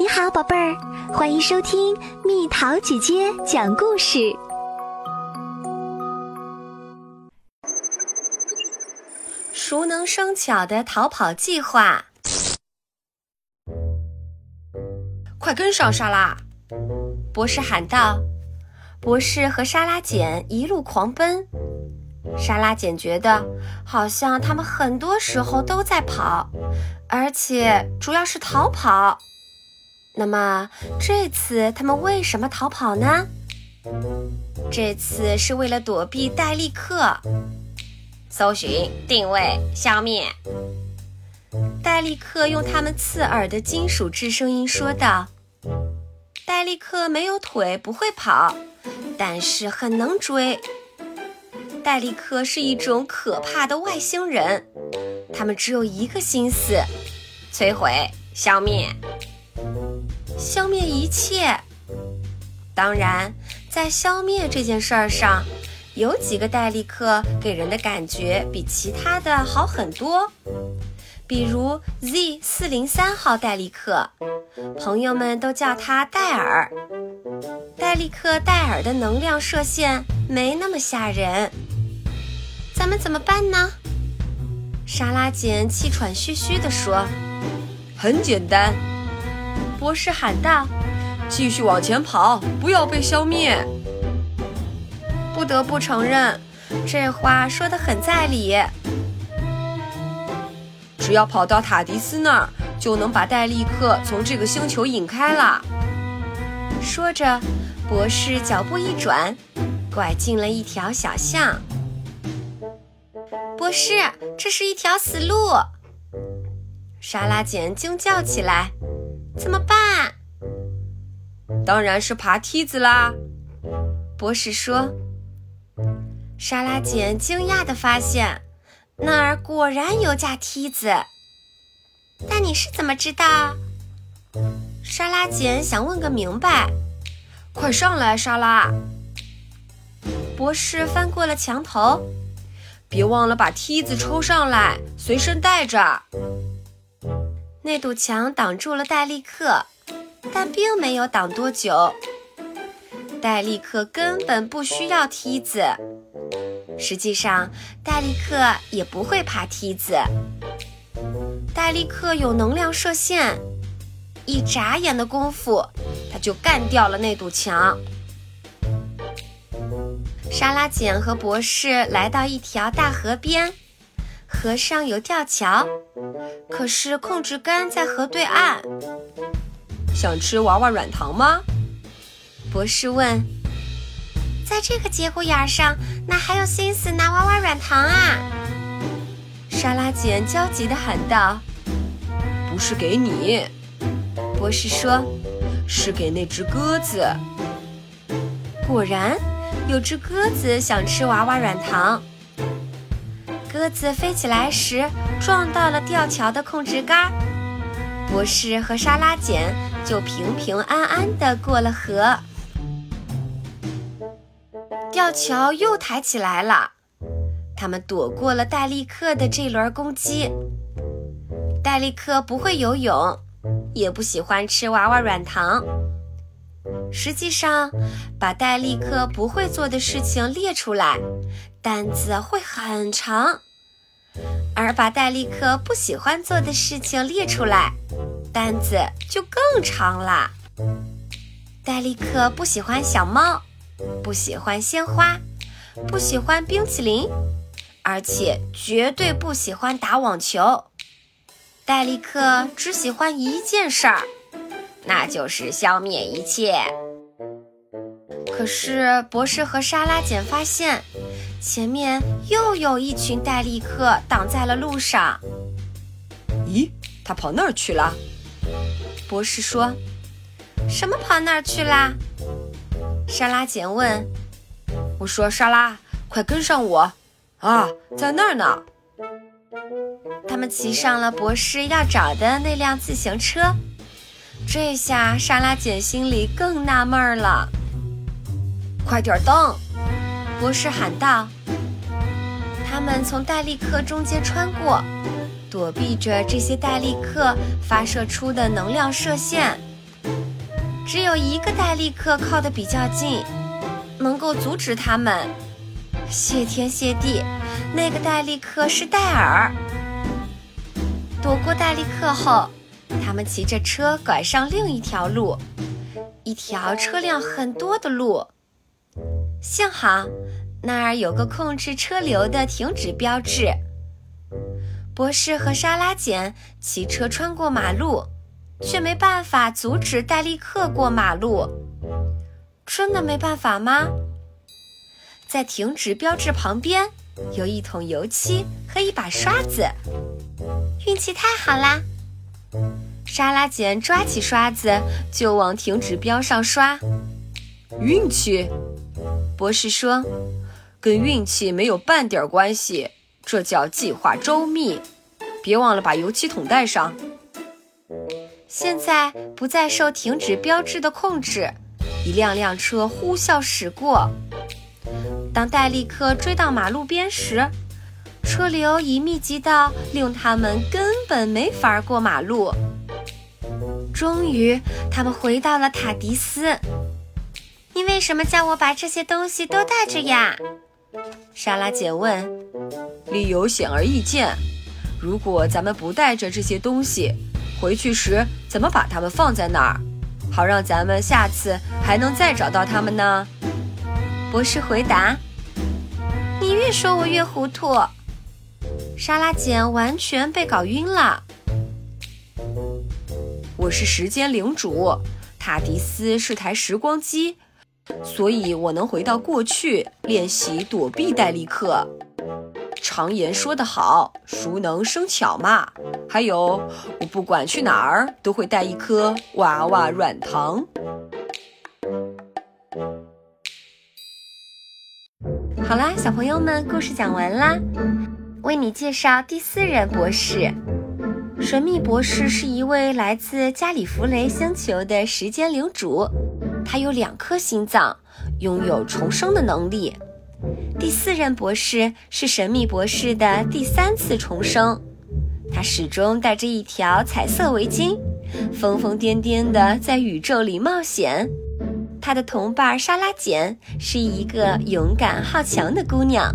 你好，宝贝儿，欢迎收听蜜桃姐姐讲故事。熟能生巧的逃跑计划，快跟上，莎拉！博士喊道。博士和莎拉简一路狂奔。莎拉简觉得好像他们很多时候都在跑，而且主要是逃跑。那么这次他们为什么逃跑呢？这次是为了躲避戴利克。搜寻、定位、消灭。戴利克用他们刺耳的金属质声音说道：“戴利克没有腿，不会跑，但是很能追。戴利克是一种可怕的外星人，他们只有一个心思：摧毁、消灭。”消灭一切。当然，在消灭这件事儿上，有几个戴利克给人的感觉比其他的好很多。比如 Z 四零三号戴利克，朋友们都叫他戴尔。戴利克戴尔的能量射线没那么吓人。咱们怎么办呢？莎拉简气喘吁吁地说：“很简单。”博士喊道：“继续往前跑，不要被消灭。”不得不承认，这话说的很在理。只要跑到塔迪斯那儿，就能把戴利克从这个星球引开了。说着，博士脚步一转，拐进了一条小巷。博士，这是一条死路！莎拉简惊叫起来。怎么办？当然是爬梯子啦！博士说。莎拉简惊讶地发现，那儿果然有架梯子。但你是怎么知道？莎拉简想问个明白。快上来，莎拉！博士翻过了墙头，别忘了把梯子抽上来，随身带着。那堵墙挡住了戴利克，但并没有挡多久。戴利克根本不需要梯子。实际上，戴利克也不会爬梯子。戴利克有能量射线，一眨眼的功夫，他就干掉了那堵墙。莎拉简和博士来到一条大河边。河上有吊桥，可是控制杆在河对岸。想吃娃娃软糖吗？博士问。在这个节骨眼上，哪还有心思拿娃娃软糖啊？莎拉简焦急地喊道。不是给你，博士说，是给那只鸽子。果然，有只鸽子想吃娃娃软糖。鸽子飞起来时撞到了吊桥的控制杆，博士和莎拉简就平平安安地过了河。吊桥又抬起来了，他们躲过了戴利克的这轮攻击。戴利克不会游泳，也不喜欢吃娃娃软糖。实际上，把戴立克不会做的事情列出来，单子会很长。而把戴立克不喜欢做的事情列出来，单子就更长了。戴立克不喜欢小猫，不喜欢鲜花，不喜欢冰淇淋，而且绝对不喜欢打网球。戴立克只喜欢一件事儿，那就是消灭一切。可是博士和莎拉简发现。前面又有一群戴利克挡在了路上。咦，他跑那儿去了？博士说：“什么跑那儿去啦？”莎拉简问。我说：“莎拉，快跟上我！”啊，在那儿呢。他们骑上了博士要找的那辆自行车。这下莎拉简心里更纳闷了。快点蹬！博士喊道：“他们从戴利克中间穿过，躲避着这些戴利克发射出的能量射线。只有一个戴利克靠得比较近，能够阻止他们。谢天谢地，那个戴利克是戴尔。躲过戴利克后，他们骑着车拐上另一条路，一条车辆很多的路。幸好那儿有个控制车流的停止标志。博士和莎拉简骑车穿过马路，却没办法阻止戴利克过马路。真的没办法吗？在停止标志旁边有一桶油漆和一把刷子。运气太好啦！沙拉简抓起刷子就往停止标上刷。运气，博士说，跟运气没有半点关系，这叫计划周密。别忘了把油漆桶带上。现在不再受停止标志的控制，一辆辆车呼啸驶过。当戴利克追到马路边时，车流已密集到令他们根本没法过马路。终于，他们回到了塔迪斯。你为什么叫我把这些东西都带着呀？莎拉姐问。理由显而易见，如果咱们不带着这些东西，回去时怎么把它们放在那儿，好让咱们下次还能再找到它们呢？博士回答。你越说我越糊涂。莎拉姐完全被搞晕了。我是时间领主，塔迪斯是台时光机，所以我能回到过去练习躲避戴利克。常言说得好，熟能生巧嘛。还有，我不管去哪儿都会带一颗娃娃软糖。好啦，小朋友们，故事讲完啦。为你介绍第四任博士，神秘博士是一位来自加里弗雷星球的时间领主，他有两颗心脏，拥有重生的能力。第四任博士是神秘博士的第三次重生，他始终带着一条彩色围巾，疯疯癫癫地在宇宙里冒险。他的同伴莎拉简是一个勇敢好强的姑娘。